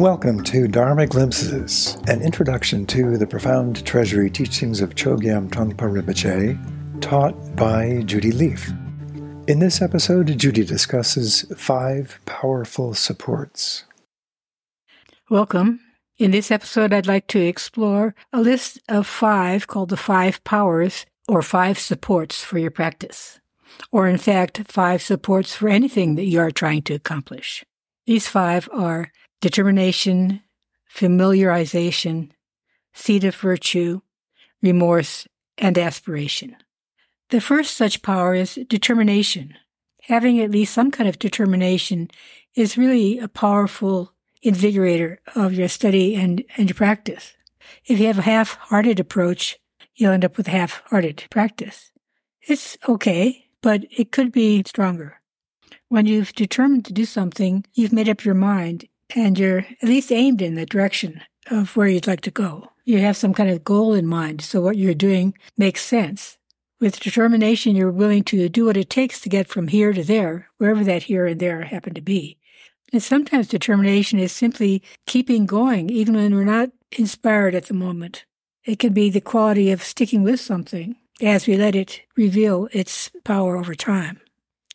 Welcome to Dharma Glimpses, an introduction to the profound treasury teachings of Chogyam Trungpa Rinpoche, taught by Judy Leaf. In this episode, Judy discusses five powerful supports. Welcome. In this episode, I'd like to explore a list of five called the five powers or five supports for your practice, or in fact, five supports for anything that you are trying to accomplish. These five are determination, familiarization, seed of virtue, remorse, and aspiration. The first such power is determination. Having at least some kind of determination is really a powerful invigorator of your study and, and your practice. If you have a half-hearted approach, you'll end up with half-hearted practice. It's okay, but it could be stronger. When you've determined to do something, you've made up your mind and you're at least aimed in the direction of where you'd like to go. You have some kind of goal in mind, so what you're doing makes sense. With determination, you're willing to do what it takes to get from here to there, wherever that here and there happen to be. And sometimes determination is simply keeping going, even when we're not inspired at the moment. It can be the quality of sticking with something as we let it reveal its power over time.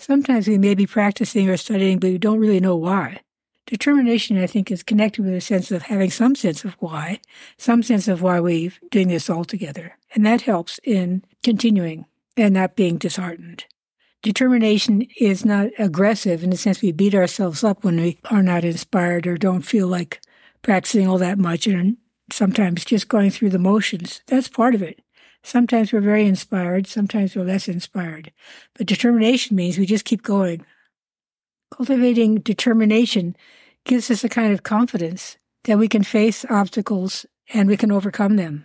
Sometimes we may be practicing or studying, but we don't really know why. Determination, I think, is connected with a sense of having some sense of why, some sense of why we're doing this all together. And that helps in continuing and not being disheartened. Determination is not aggressive in the sense we beat ourselves up when we are not inspired or don't feel like practicing all that much and sometimes just going through the motions. That's part of it. Sometimes we're very inspired, sometimes we're less inspired. But determination means we just keep going. Cultivating determination gives us a kind of confidence that we can face obstacles and we can overcome them.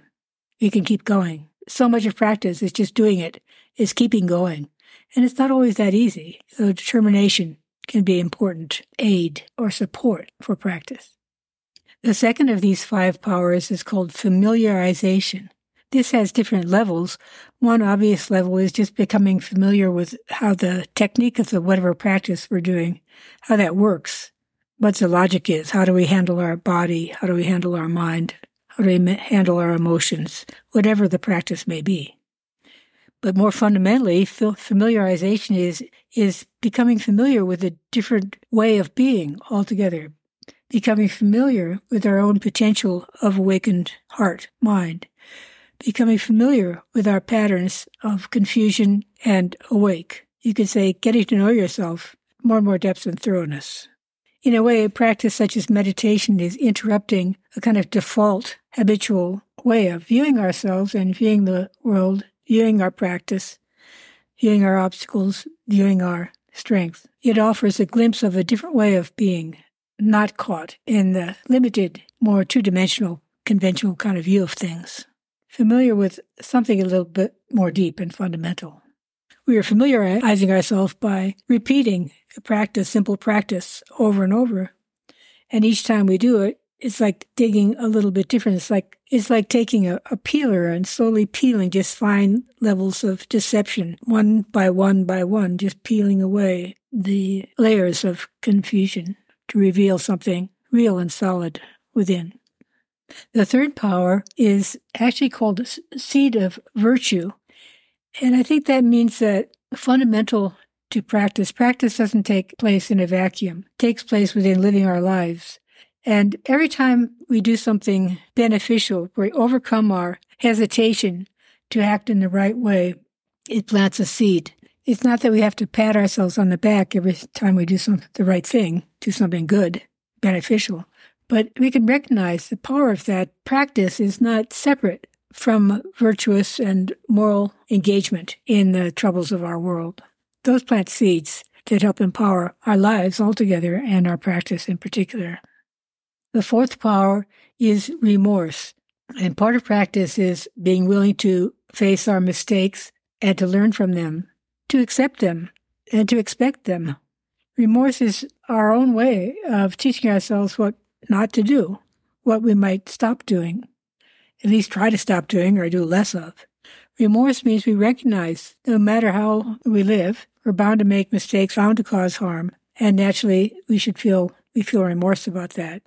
We can keep going. So much of practice is just doing it, is keeping going. And it's not always that easy. So determination can be important aid or support for practice. The second of these five powers is called familiarization. This has different levels. One obvious level is just becoming familiar with how the technique of the whatever practice we're doing, how that works what the logic is. How do we handle our body? How do we handle our mind? How do we handle our emotions? Whatever the practice may be. But more fundamentally, familiarization is, is becoming familiar with a different way of being altogether, becoming familiar with our own potential of awakened heart, mind, becoming familiar with our patterns of confusion and awake. You could say getting to know yourself more and more depth and thoroughness. In a way, a practice such as meditation is interrupting a kind of default, habitual way of viewing ourselves and viewing the world, viewing our practice, viewing our obstacles, viewing our strength. It offers a glimpse of a different way of being, not caught in the limited, more two dimensional, conventional kind of view of things. Familiar with something a little bit more deep and fundamental. We are familiarizing ourselves by repeating a practice, simple practice over and over. And each time we do it, it's like digging a little bit different. It's like, it's like taking a, a peeler and slowly peeling just fine levels of deception, one by one by one, just peeling away the layers of confusion to reveal something real and solid within. The third power is actually called seed of virtue. And I think that means that fundamental to practice. Practice doesn't take place in a vacuum. It takes place within living our lives. And every time we do something beneficial, we overcome our hesitation to act in the right way, it plants a seed. It's not that we have to pat ourselves on the back every time we do some, the right thing, do something good, beneficial. But we can recognize the power of that practice is not separate from virtuous and moral engagement in the troubles of our world. Those plant seeds that help empower our lives altogether and our practice in particular. The fourth power is remorse. And part of practice is being willing to face our mistakes and to learn from them, to accept them, and to expect them. Remorse is our own way of teaching ourselves what not to do, what we might stop doing, at least try to stop doing or do less of. Remorse means we recognize no matter how we live, we're bound to make mistakes, bound to cause harm, and naturally we should feel we feel remorse about that.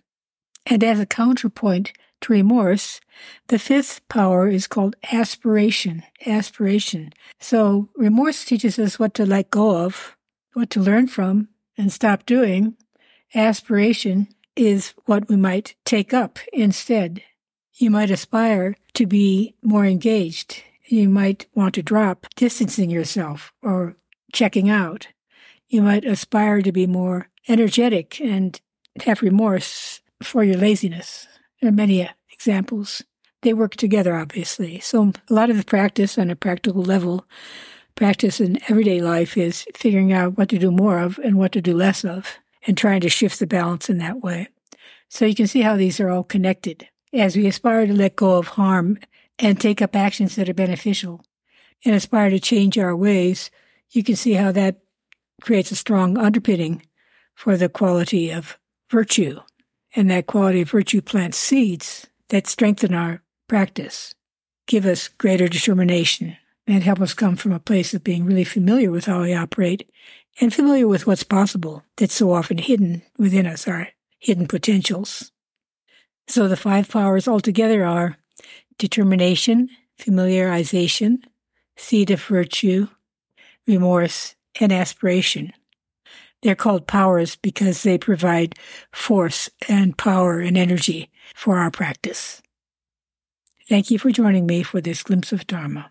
And as a counterpoint to remorse, the fifth power is called aspiration. Aspiration. So remorse teaches us what to let go of, what to learn from, and stop doing. Aspiration is what we might take up instead. You might aspire to be more engaged. You might want to drop distancing yourself or checking out. You might aspire to be more energetic and have remorse for your laziness. There are many examples. They work together, obviously. So a lot of the practice on a practical level, practice in everyday life is figuring out what to do more of and what to do less of and trying to shift the balance in that way. So you can see how these are all connected. As we aspire to let go of harm and take up actions that are beneficial and aspire to change our ways, you can see how that creates a strong underpinning for the quality of virtue. And that quality of virtue plants seeds that strengthen our practice, give us greater determination, and help us come from a place of being really familiar with how we operate and familiar with what's possible that's so often hidden within us, our hidden potentials. So the five powers altogether are determination, familiarization, seed of virtue, remorse, and aspiration. They're called powers because they provide force and power and energy for our practice. Thank you for joining me for this glimpse of Dharma.